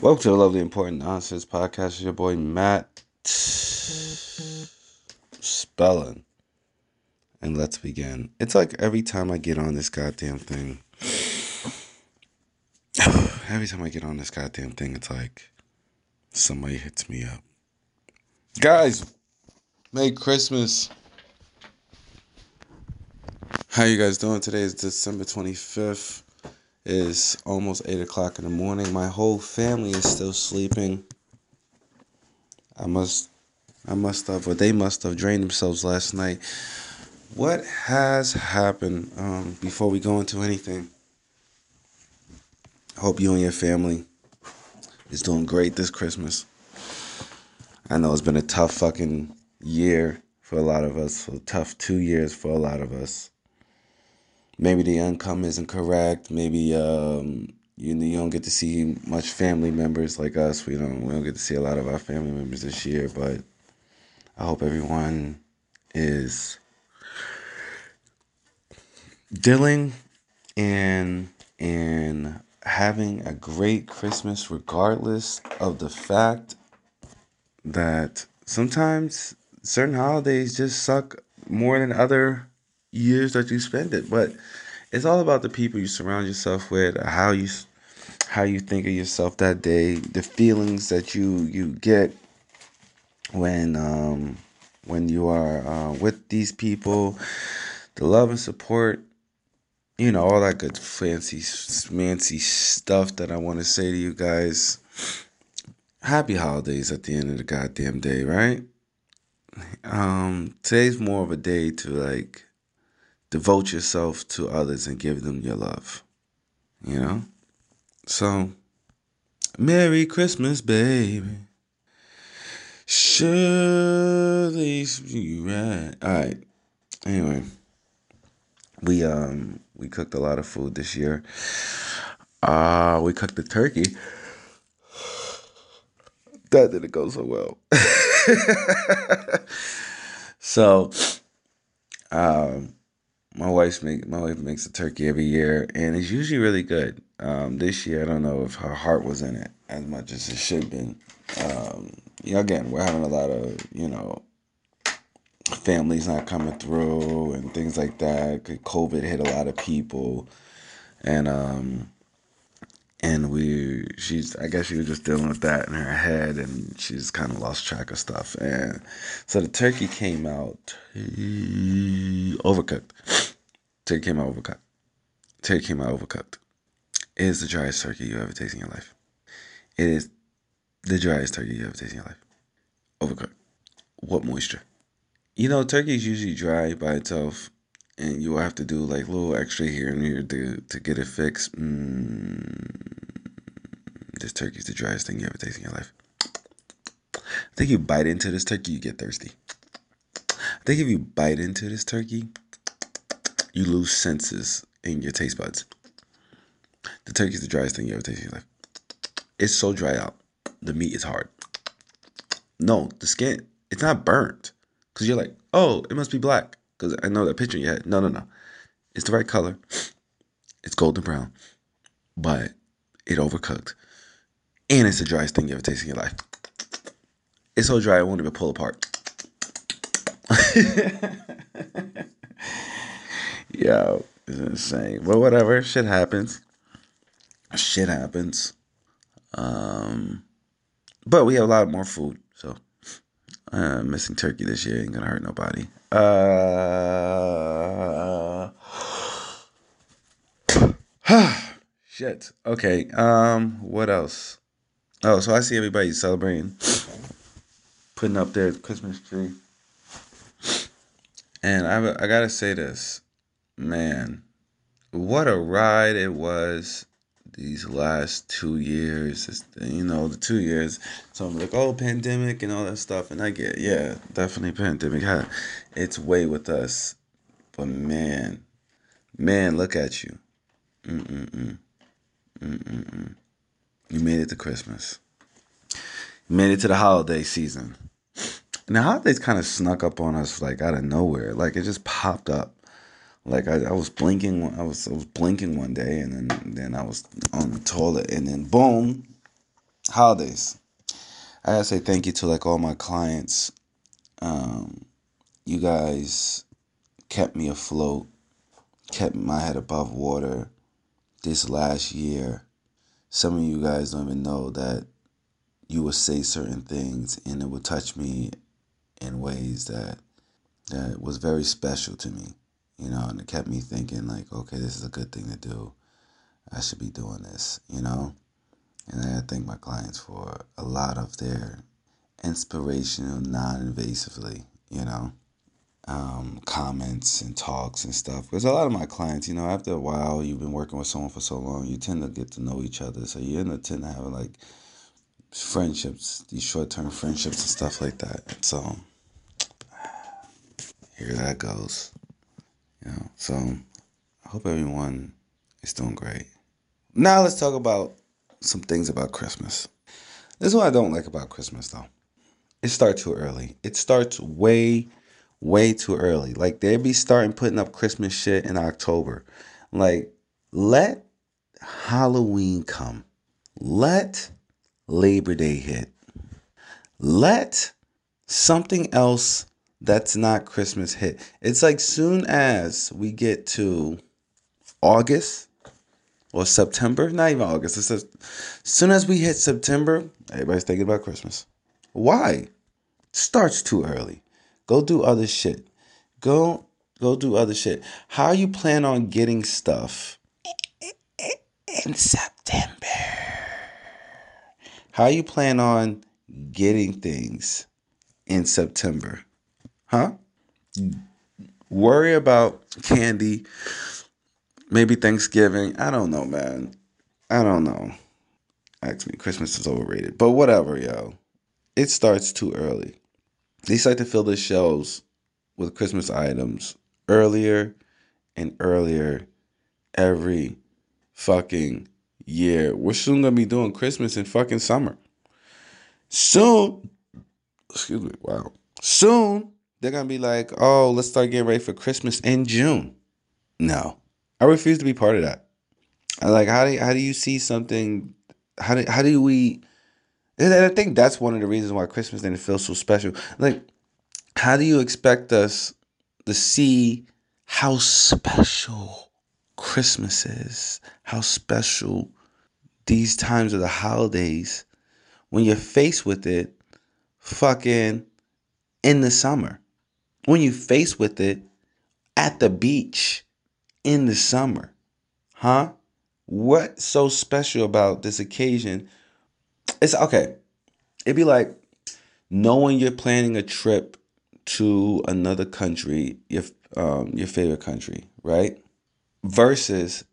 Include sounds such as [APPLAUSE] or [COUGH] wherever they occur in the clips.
Welcome to the Lovely Important Nonsense Podcast. It's your boy Matt Spelling. And let's begin. It's like every time I get on this goddamn thing, [SIGHS] every time I get on this goddamn thing, it's like somebody hits me up. Guys, Merry Christmas. How you guys doing? Today is December 25th. It is almost 8 o'clock in the morning. My whole family is still sleeping. I must I must have or they must have drained themselves last night. What has happened um, before we go into anything? I hope you and your family is doing great this Christmas. I know it's been a tough fucking year for a lot of us, tough two years for a lot of us. Maybe the income isn't correct. Maybe um, you, you don't get to see much family members like us. We don't we don't get to see a lot of our family members this year, but I hope everyone is dealing and and having a great Christmas regardless of the fact that sometimes certain holidays just suck more than other years that you spend it. But it's all about the people you surround yourself with, how you how you think of yourself that day, the feelings that you you get when um when you are uh, with these people, the love and support, you know, all that good fancy fancy stuff that I want to say to you guys. Happy holidays at the end of the goddamn day, right? Um, today's more of a day to like devote yourself to others and give them your love. You know? So, Merry Christmas, baby. Surely you right. All right. Anyway, we um we cooked a lot of food this year. Uh we cooked the turkey. That didn't go so well. [LAUGHS] so, um, my wife's make my wife makes a turkey every year, and it's usually really good. Um, this year, I don't know if her heart was in it as much as it should have been. Um, again, we're having a lot of you know families not coming through and things like that. COVID hit a lot of people, and um, and we she's I guess she was just dealing with that in her head, and she's kind of lost track of stuff. And so the turkey came out overcooked. Turkey came out overcooked. Turkey came out overcooked. It is the driest turkey you ever tasted in your life. It is the driest turkey you ever tasted in your life. Overcooked. What moisture? You know, turkey is usually dry by itself, and you will have to do like a little extra here and here to to get it fixed. Mm, this turkey is the driest thing you ever tasted in your life. I think you bite into this turkey, you get thirsty. I think if you bite into this turkey, you lose senses in your taste buds. The turkey is the driest thing you ever tasted in your life. It's so dry out. The meat is hard. No, the skin, it's not burnt. Because you're like, oh, it must be black. Because I know that picture in your head. No, no, no. It's the right color. It's golden brown. But it overcooked. And it's the driest thing you ever tasted in your life. It's so dry it won't even pull apart. [LAUGHS] Yo, it's insane. But whatever, shit happens. Shit happens. Um, but we have a lot more food, so uh, missing turkey this year ain't gonna hurt nobody. Uh, [SIGHS] shit. Okay. Um, what else? Oh, so I see everybody celebrating, putting up their Christmas tree, and I I gotta say this man, what a ride it was these last two years. You know, the two years. So I'm like, oh, pandemic and all that stuff. And I get, yeah, definitely pandemic. Its way with us. But man, man, look at you. Mm-mm-mm. Mm-mm-mm. You made it to Christmas. You made it to the holiday season. And the holidays kind of snuck up on us like out of nowhere. Like it just popped up. Like I, I was blinking, I was I was blinking one day, and then then I was on the toilet, and then boom, holidays. I gotta say thank you to like all my clients. Um, you guys kept me afloat, kept my head above water this last year. Some of you guys don't even know that you would say certain things and it would touch me in ways that that was very special to me, you know, and it kept me thinking like, okay, this is a good thing to do. I should be doing this, you know. And I thank my clients for a lot of their inspirational, non-invasively, you know, um, comments and talks and stuff. Because a lot of my clients, you know, after a while, you've been working with someone for so long, you tend to get to know each other. So you end up tend to have like friendships, these short-term friendships and stuff like that. So [SIGHS] here that goes. You know, so I hope everyone is doing great. Now let's talk about some things about Christmas. This is what I don't like about Christmas though. It starts too early. It starts way, way too early. Like they be starting putting up Christmas shit in October. Like let Halloween come. Let Labor Day hit. Let something else that's not Christmas hit. It's like soon as we get to August or September, not even August. It's as soon as we hit September, everybody's thinking about Christmas. Why? Starts too early. Go do other shit. Go go do other shit. How you plan on getting stuff in September? How you plan on getting things in September? Huh? Worry about candy, maybe Thanksgiving. I don't know, man. I don't know. Actually, Christmas is overrated, but whatever, yo. It starts too early. They start to fill the shelves with Christmas items earlier and earlier every fucking year. We're soon gonna be doing Christmas in fucking summer. Soon, excuse me, wow. Soon, they're gonna be like, oh, let's start getting ready for Christmas in June. No, I refuse to be part of that. I like how do how do you see something? How do how do we? And I think that's one of the reasons why Christmas didn't feel so special. Like, how do you expect us to see how special Christmas is? How special these times of the holidays when you're faced with it fucking in the summer when you face with it at the beach in the summer. Huh? What's so special about this occasion? It's okay. It'd be like knowing you're planning a trip to another country, your um, your favorite country, right? Versus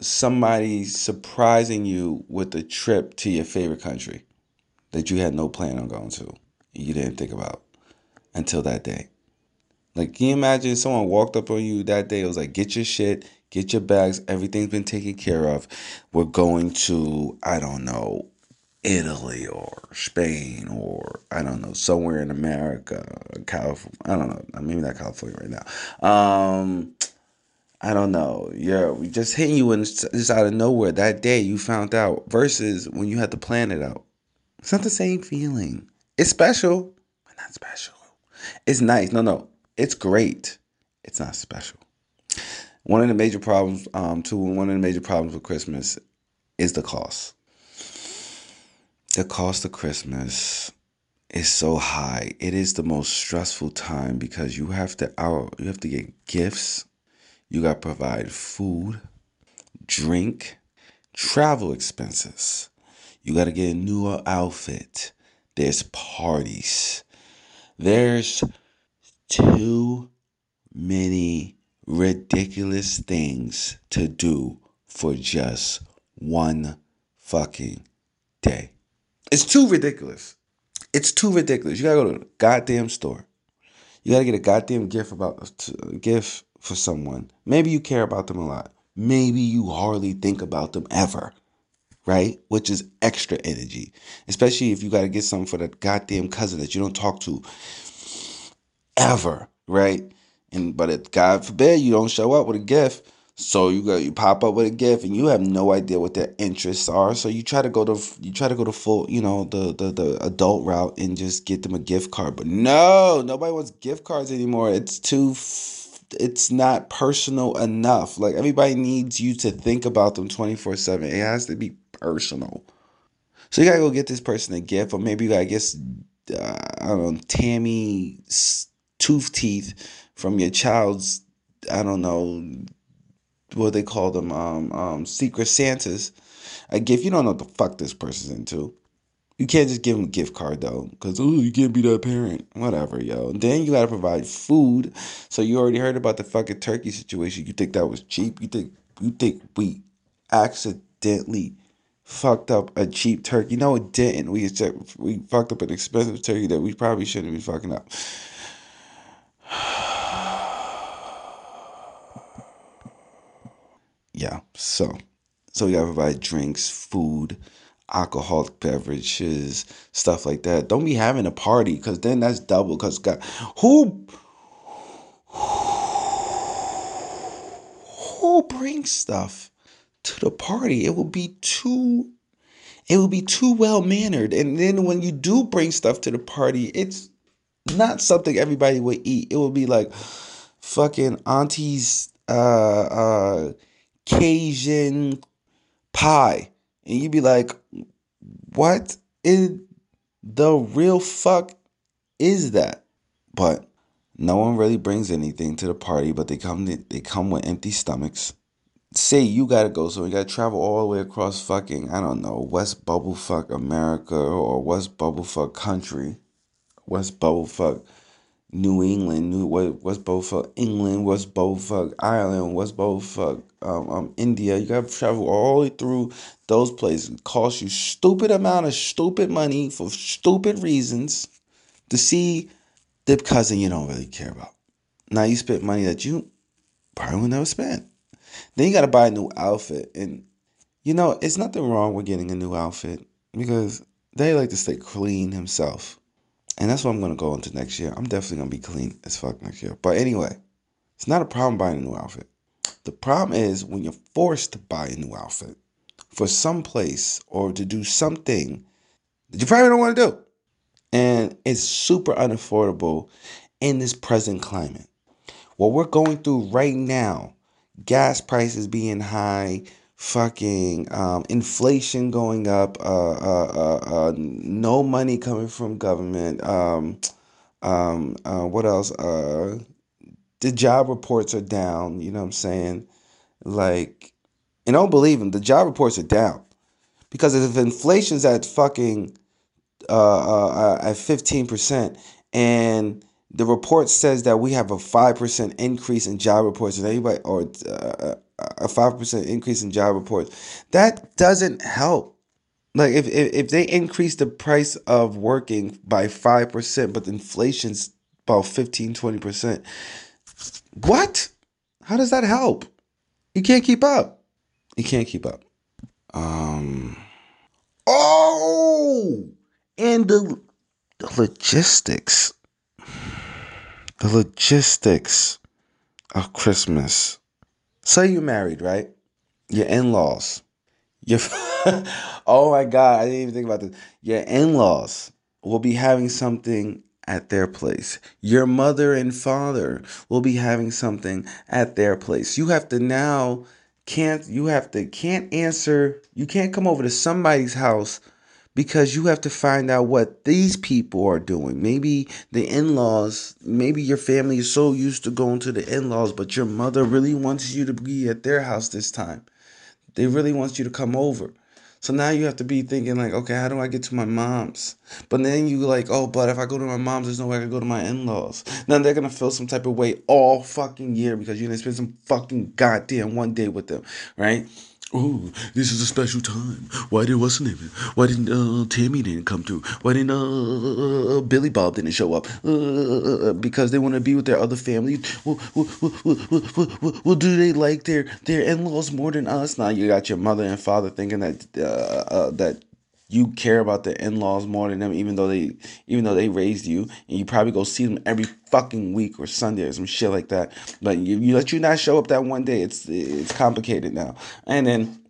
somebody surprising you with a trip to your favorite country that you had no plan on going to. You didn't think about until that day. Like, can you imagine someone walked up on you that day? It was like, get your shit, get your bags, everything's been taken care of. We're going to, I don't know, Italy or Spain or I don't know, somewhere in America, California. I don't know, maybe not California right now. Um, I don't know. Yeah, we just hitting you in just out of nowhere that day. You found out versus when you had to plan it out. It's not the same feeling. It's special, but not special. It's nice. No, no. It's great. It's not special. One of the major problems, um, too, one of the major problems with Christmas is the cost. The cost of Christmas is so high. It is the most stressful time because you have to out, you have to get gifts. You got to provide food, drink, travel expenses. You got to get a newer outfit. There's parties. There's too many ridiculous things to do for just one fucking day. It's too ridiculous. It's too ridiculous. You gotta go to the goddamn store. You gotta get a goddamn gift about a gift for someone. Maybe you care about them a lot. Maybe you hardly think about them ever. Right? Which is extra energy. Especially if you gotta get something for that goddamn cousin that you don't talk to ever, right? And but if God forbid you don't show up with a gift, So you go, you pop up with a gift and you have no idea what their interests are. So you try to go to you try to go to full, you know, the the the adult route and just get them a gift card. But no, nobody wants gift cards anymore. It's too it's not personal enough. Like everybody needs you to think about them 24/7. It has to be personal. So you got to go get this person a gift or maybe you got to get uh, I don't know, Tammy tooth teeth from your child's I don't know what they call them, um, um, secret Santas, a gift. You don't know what the fuck this person's into. You can't just give them a gift card though, because you can't be that parent. Whatever, yo. And then you gotta provide food. So you already heard about the fucking turkey situation. You think that was cheap? You think you think we accidentally fucked up a cheap turkey? No, it didn't. We we fucked up an expensive turkey that we probably shouldn't be fucking up. Yeah, so so you gotta provide drinks, food, alcoholic beverages, stuff like that. Don't be having a party because then that's double. Because God, who who brings stuff to the party? It will be too. It will be too well mannered, and then when you do bring stuff to the party, it's not something everybody would eat. It will be like fucking auntie's uh uh Cajun pie. And you'd be like, what in the real fuck is that? But no one really brings anything to the party, but they come they come with empty stomachs. Say you gotta go, so you gotta travel all the way across fucking, I don't know, West Bubblefuck America or West Bubblefuck country. West Bubblefuck New England, New what what's both Bullfuck England, West Bullfuck Ireland, West Bullfuck um, um, India. You gotta travel all the way through those places. It costs you stupid amount of stupid money for stupid reasons to see the cousin you don't really care about. Now you spent money that you probably would never spend. Then you gotta buy a new outfit, and you know it's nothing wrong with getting a new outfit because they like to stay clean himself. And that's what I'm gonna go into next year. I'm definitely gonna be clean as fuck next year. But anyway, it's not a problem buying a new outfit. The problem is when you're forced to buy a new outfit for some place or to do something that you probably don't want to do. And it's super unaffordable in this present climate. What we're going through right now, gas prices being high, fucking um, inflation going up, uh, uh, uh, uh, no money coming from government. Um, um, uh, what else? Uh, the job reports are down. You know what I'm saying? Like, and don't believe them. The job reports are down because if inflation's at fucking uh uh at fifteen percent and the report says that we have a 5% increase in job reports and anybody or a 5% increase in job reports. That doesn't help. Like if, if, if they increase the price of working by 5%, but inflation's about 15, 20%, what? How does that help? You can't keep up. You can't keep up. Um Oh and the, the logistics. The logistics of Christmas Say you're married, right? Your in laws. Your [LAUGHS] oh my god, I didn't even think about this. Your in laws will be having something at their place. Your mother and father will be having something at their place. You have to now can't you have to can't answer you can't come over to somebody's house because you have to find out what these people are doing. Maybe the in laws, maybe your family is so used to going to the in laws, but your mother really wants you to be at their house this time. They really want you to come over. So now you have to be thinking like, okay, how do I get to my mom's? But then you like, oh, but if I go to my mom's, there's no way I can go to my in-laws. Now they're gonna feel some type of way all fucking year because you didn't spend some fucking goddamn one day with them, right? Oh, this is a special time. Why did what's the name? Why didn't uh, Tammy didn't come through? Why didn't uh, uh Billy Bob didn't show up? Uh, because they want to be with their other family. Well, well, well, well, do they like their their in laws more than us? Now you got your mother and father thinking that uh, uh, that you care about the in-laws more than them even though they even though they raised you and you probably go see them every fucking week or sunday or some shit like that. But you, you let you not show up that one day. It's it's complicated now. And then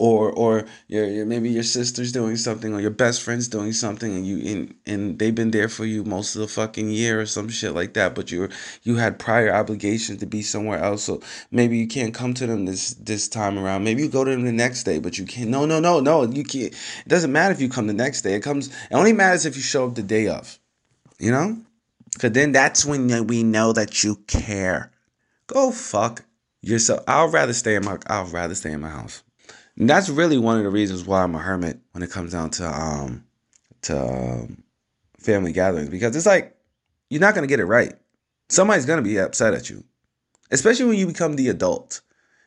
or or your, your, maybe your sister's doing something or your best friend's doing something and you and, and they've been there for you most of the fucking year or some shit like that but you you had prior obligations to be somewhere else. So maybe you can't come to them this this time around. Maybe you go to them the next day but you can't no no no no you can't. It doesn't matter if you come the next day. It comes it only matters if you show up the day of you know? Because then that's when we know that you care. Go fuck yourself. I'll rather stay in my i'll rather stay in my house and that's really one of the reasons why I'm a hermit when it comes down to um to um, family gatherings because it's like you're not gonna get it right. Somebody's gonna be upset at you, especially when you become the adult.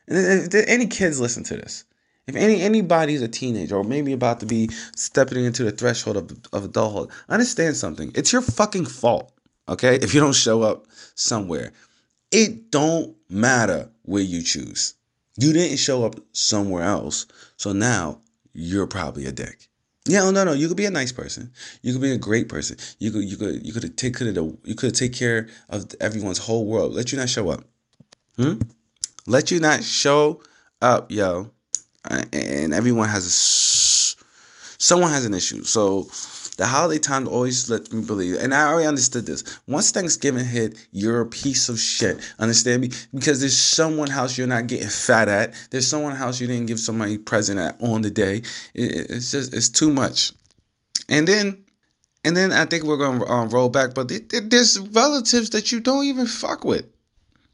And if any kids listen to this, if any anybody's a teenager or maybe about to be stepping into the threshold of, of adulthood, understand something. It's your fucking fault, okay? If you don't show up somewhere, it don't matter where you choose. You didn't show up somewhere else, so now you're probably a dick. Yeah, no, no. You could be a nice person. You could be a great person. You could, you could, you could take, could you could take care of everyone's whole world. Let you not show up. Hmm. Let you not show up, yo. And everyone has a, someone has an issue. So the holiday time always let me believe, and I already understood this. Once Thanksgiving hit, you're a piece of shit. Understand me? Because there's someone house you're not getting fat at. There's someone house you didn't give somebody present at on the day. It, it's just it's too much. And then, and then I think we're gonna um, roll back. But there's relatives that you don't even fuck with.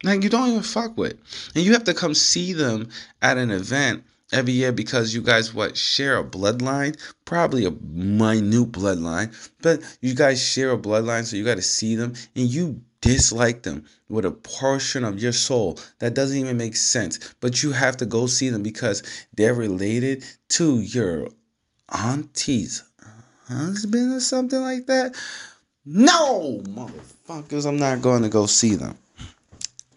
Like you don't even fuck with, and you have to come see them at an event every year because you guys what share a bloodline? Probably a minute bloodline but you guys share a bloodline so you got to see them and you dislike them with a portion of your soul. That doesn't even make sense but you have to go see them because they're related to your auntie's husband or something like that? No motherfuckers i'm not going to go see them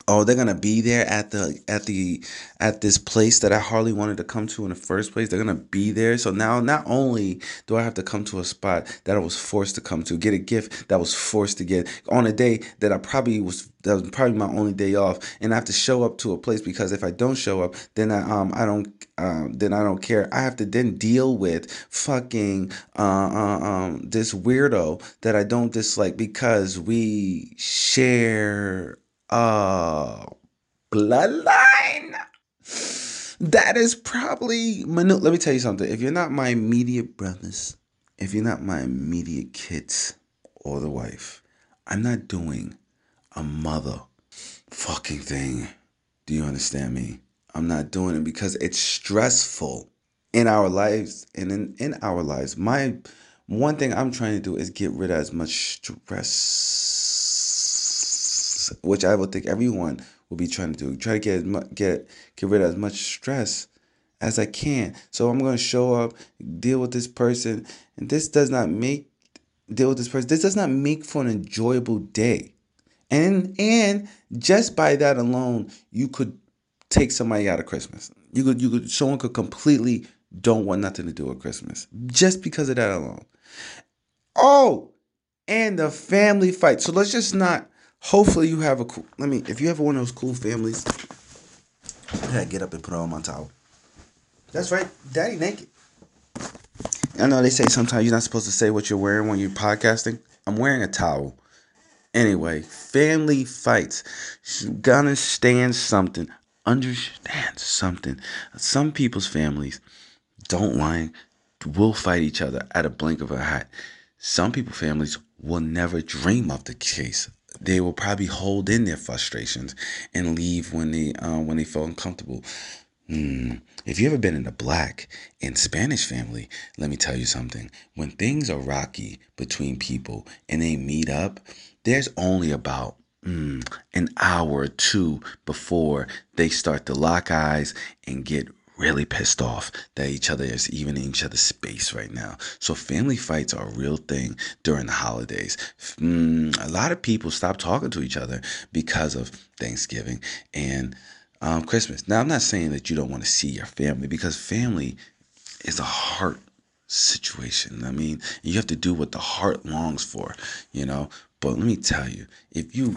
oh they're gonna be there at the at the at this place that i hardly wanted to come to in the first place. They're gonna be there. So now not only do i have to come to a spot that i was forced to come to get a gift that I was forced to get on a day that i probably was that was probably my only day off. And i have to show up to a place because if i don't show up then i um i don't um then i don't care. I have to then deal with fucking uh, uh um this weirdo that i don't dislike because we share uh bloodline? That is probably minute let me tell you something. If you're not my immediate brothers if you're not my immediate kids or the wife i'm not doing a mother fucking thing. Do you understand me? I'm not doing it because it's stressful in our lives and in, in our lives. My one thing i'm trying to do is get rid of as much stress which I would think everyone will be trying to do. Try to get get get rid of as much stress as I can. So I'm going to show up, deal with this person, and this does not make deal with this person. This does not make for an enjoyable day. And and just by that alone, you could take somebody out of Christmas. You could you could someone could completely don't want nothing to do with Christmas just because of that alone. Oh, and the family fight. So let's just not Hopefully you have a cool. Let me. If you have one of those cool families, I get up and put on my towel. That's right, Daddy naked. I know they say sometimes you're not supposed to say what you're wearing when you're podcasting. I'm wearing a towel. Anyway, family fights. You gotta stand something. Understand something. Some people's families don't mind, will fight each other at a blink of a hat. Some people families will never dream of the case they will probably hold in their frustrations and leave when they uh, when they feel uncomfortable. Mm. If you ever been in a black and Spanish family, let me tell you something. When things are rocky between people and they meet up, there's only about mm, an hour or two before they start to lock eyes and get really pissed off that each other is even in each other's space right now. So family fights are a real thing during the holidays. Mm, a lot of people stop talking to each other because of Thanksgiving and um, Christmas. Now, I'm not saying that you don't want to see your family because family is a heart situation. I mean, you have to do what the heart longs for, you know. But let me tell you, if you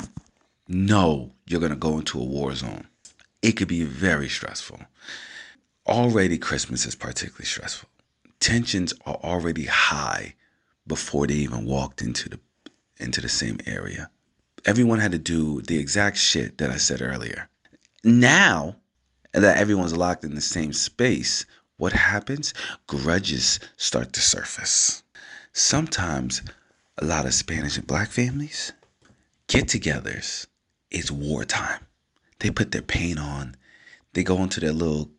know you're gonna go into a war zone, it could be very stressful. Already, Christmas is particularly stressful. Tensions are already high before they even walked into the into the same area. Everyone had to do the exact shit that I said earlier. Now that everyone's locked in the same space, what happens? Grudges start to surface. Sometimes a lot of Spanish and black families get togethers. It's wartime. They put their paint on. They go into their little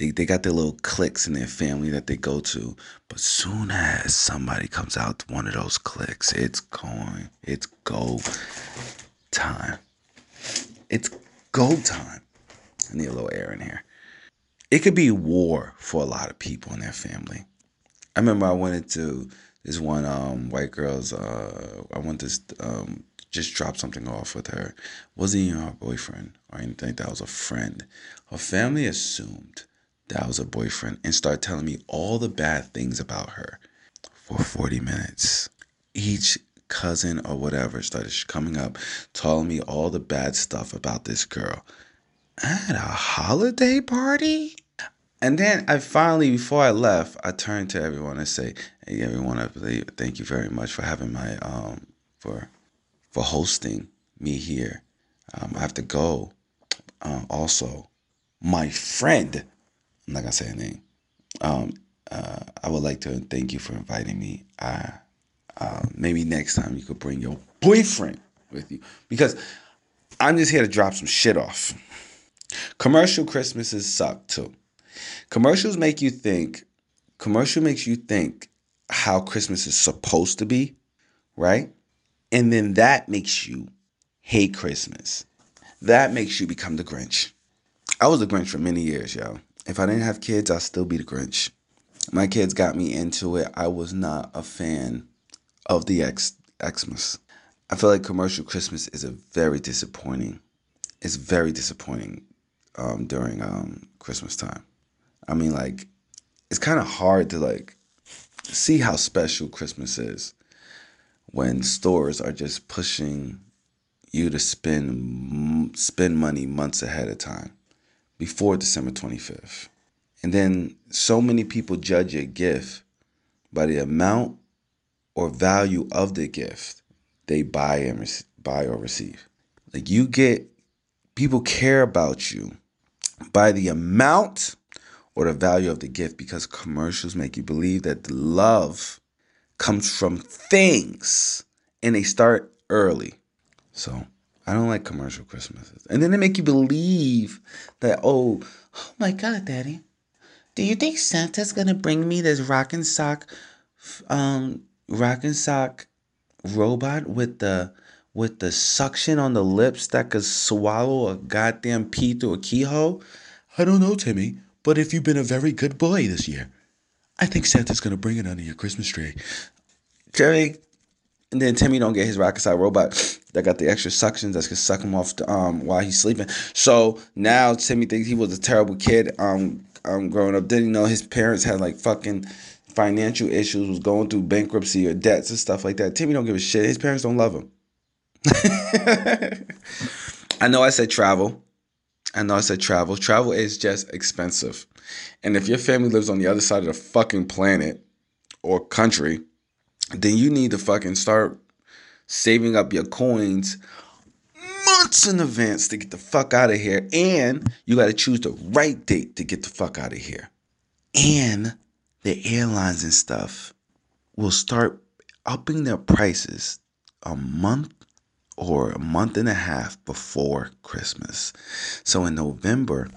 they, they got their little cliques in their family that they go to. But soon as somebody comes out to one of those cliques, it's going, it's go time. It's go time. I need a little air in here. It could be war for a lot of people in their family. I remember I went into this one um, white girl's. Uh, I went to um, just drop something off with her. Wasn't even her boyfriend or anything. That was a friend. Her family assumed that was a boyfriend and started telling me all the bad things about her for 40 minutes. Each cousin or whatever started coming up, telling me all the bad stuff about this girl. At a holiday party? And then I finally, before I left, I turned to everyone and say, "Hey, everyone, I believe, thank you very much for having my um for for hosting me here. Um, I have to go. Uh, also, my friend I'm not gonna say a name. Um, uh, I would like to thank you for inviting me. Uh, uh, maybe next time you could bring your boyfriend with you because I'm just here to drop some shit off. Commercial Christmases suck too. Commercials make you think. Commercial makes you think how Christmas is supposed to be, right? And then that makes you hate Christmas. That makes you become the Grinch. I was the Grinch for many years, yo. If I didn't have kids, I'd still be the Grinch. My kids got me into it. I was not a fan of the X Xmas. I feel like commercial Christmas is a very disappointing. It's very disappointing um, during um, Christmas time. I mean, like, it's kind of hard to like see how special Christmas is when stores are just pushing you to spend spend money months ahead of time before December 25th. And then so many people judge a gift by the amount or value of the gift they buy and buy or receive. Like you get people care about you by the amount or the value of the gift because commercials make you believe that the love comes from things and they start early. So I don't like commercial Christmases. And then they make you believe that, oh, oh my God, Daddy, do you think Santa's gonna bring me this rockin' sock, um, rockin' sock robot with the with the suction on the lips that could swallow a goddamn pea through a keyhole? I don't know, Timmy, but if you've been a very good boy this year, I think Santa's gonna bring it under your Christmas tree. Timmy, and then Timmy don't get his rocket side robot that got the extra suctions that's gonna suck him off the, um while he's sleeping. So now Timmy thinks he was a terrible kid um um growing up. Didn't know his parents had like fucking financial issues, was going through bankruptcy or debts and stuff like that. Timmy don't give a shit. His parents don't love him. [LAUGHS] I know I said travel. I know I said travel. Travel is just expensive. And if your family lives on the other side of the fucking planet or country, then you need to fucking start saving up your coins months in advance to get the fuck out of here. And you got to choose the right date to get the fuck out of here. And the airlines and stuff will start upping their prices a month or a month and a half before Christmas. So in November,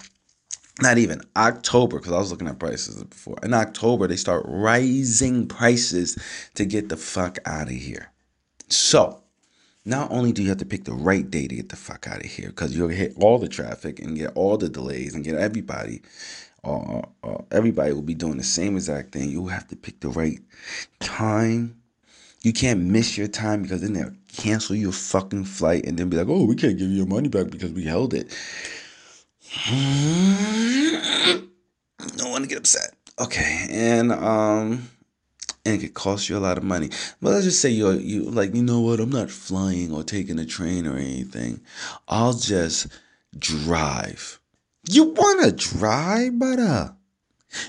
not even October, because I was looking at prices before. In October, they start rising prices to get the fuck out of here. So, not only do you have to pick the right day to get the fuck out of here, because you'll hit all the traffic and get all the delays and get everybody, uh, uh, everybody will be doing the same exact thing. You have to pick the right time. You can't miss your time because then they'll cancel your fucking flight and then be like, oh, we can't give you your money back because we held it. Don't want to get upset. Okay, and um, and it could cost you a lot of money. But let's just say you're you like, you know what, I'm not flying or taking a train or anything. I'll just drive. You wanna drive, brother?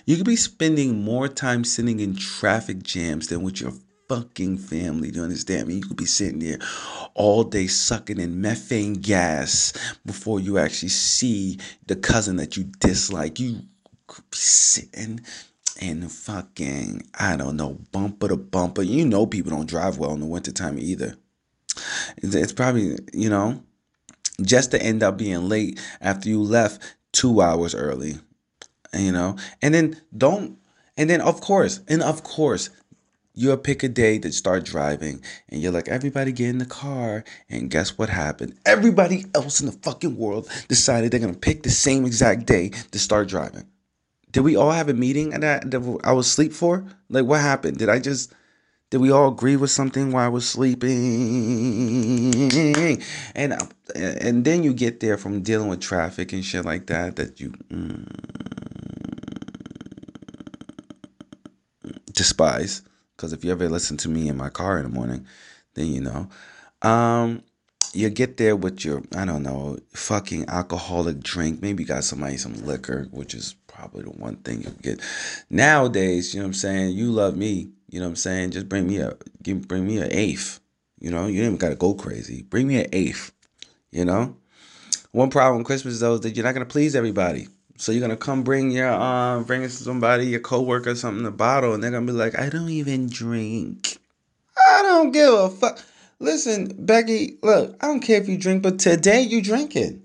You could be spending more time sitting in traffic jams than with your fucking family. Do you understand me? You could be sitting there all day sucking in methane gas before you actually see the cousin that you dislike. You could be sitting and fucking, I don't know, bumper to bumper. You know, people don't drive well in the wintertime either. It's probably, you know, just to end up being late after you left two hours early, you know, and then don't, and then of course, and of course, you'll pick a day to start driving and you're like everybody get in the car and guess what happened everybody else in the fucking world decided they're gonna pick the same exact day to start driving did we all have a meeting that, that I was asleep for? Like, what happened? Did I just, did we all agree with something while I was sleeping? And and then you get there from dealing with traffic and shit like that that you mm, despise. Because if you ever listen to me in my car in the morning, then you know. Um, you get there with your, I don't know, fucking alcoholic drink. Maybe you got somebody some liquor, which is probably the one thing you get. Nowadays, you know what I'm saying? You love me, you know what I'm saying? Just bring me a give bring me an eighth. You know, you even gotta go crazy. Bring me an eighth. You know? One problem Christmas though is that you're not gonna please everybody. So you're gonna come bring your um bring somebody, your coworker, something a bottle, and they're gonna be like, I don't even drink. I don't give a fuck. Listen, Becky, look, I don't care if you drink, but today you drinking.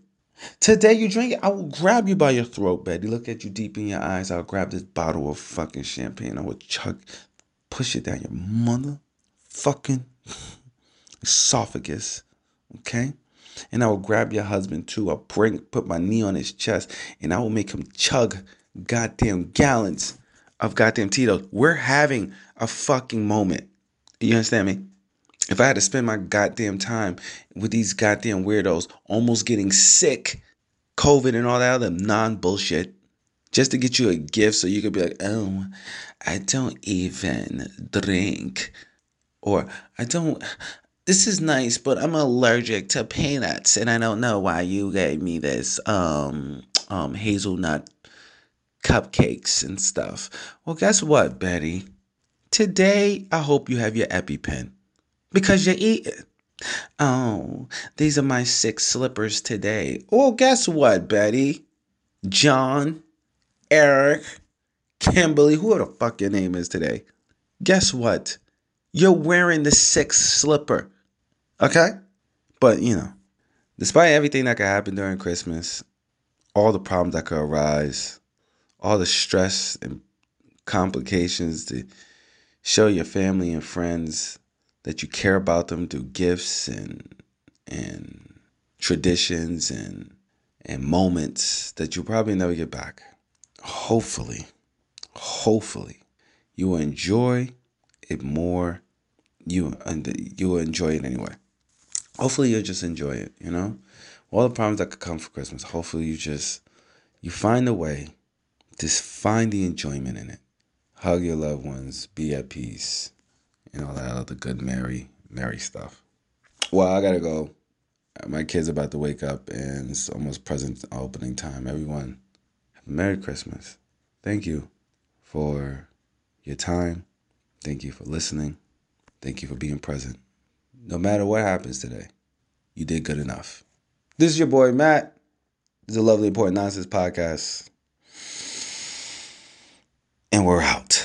Today you drink it, I will grab you by your throat, Betty. Look at you deep in your eyes. I'll grab this bottle of fucking champagne. I will chuck, push it down your mother fucking [LAUGHS] esophagus. Okay? And I will grab your husband too. I'll bring put my knee on his chest and I will make him chug goddamn gallons of goddamn Tito's. We're having a fucking moment. You understand me? If I had to spend my goddamn time with these goddamn weirdos almost getting sick, COVID and all that other non bullshit, just to get you a gift so you could be like, oh, I don't even drink. Or I don't, this is nice, but I'm allergic to peanuts and I don't know why you gave me this um, um, hazelnut cupcakes and stuff. Well, guess what, Betty? Today, I hope you have your EpiPen because you eat it. Oh, these are my six slippers today. Well, guess what, Betty? John, Eric, Kimberly, whoever the fuck your name is today. Guess what? You're wearing the sixth slipper. Okay? But, you know, despite everything that could happen during Christmas, all the problems that could arise, all the stress and complications to show your family and friends that you care about them through gifts and and traditions and and moments that you'll probably never get back. Hopefully, hopefully, you will enjoy it more. You uh, and you will enjoy it anyway. Hopefully, you'll just enjoy it. You know, all the problems that could come for Christmas. Hopefully, you just you find a way. Just find the enjoyment in it. Hug your loved ones. Be at peace and all that other good merry merry stuff. Well, I gotta go. My kid's about to wake up and it's almost present opening time. Everyone, Merry Christmas. Thank you for your time. Thank you for listening. Thank you for being present. No matter what happens today, you did good enough. This is your boy Matt. This is a lovely important nonsense podcast. And we're out.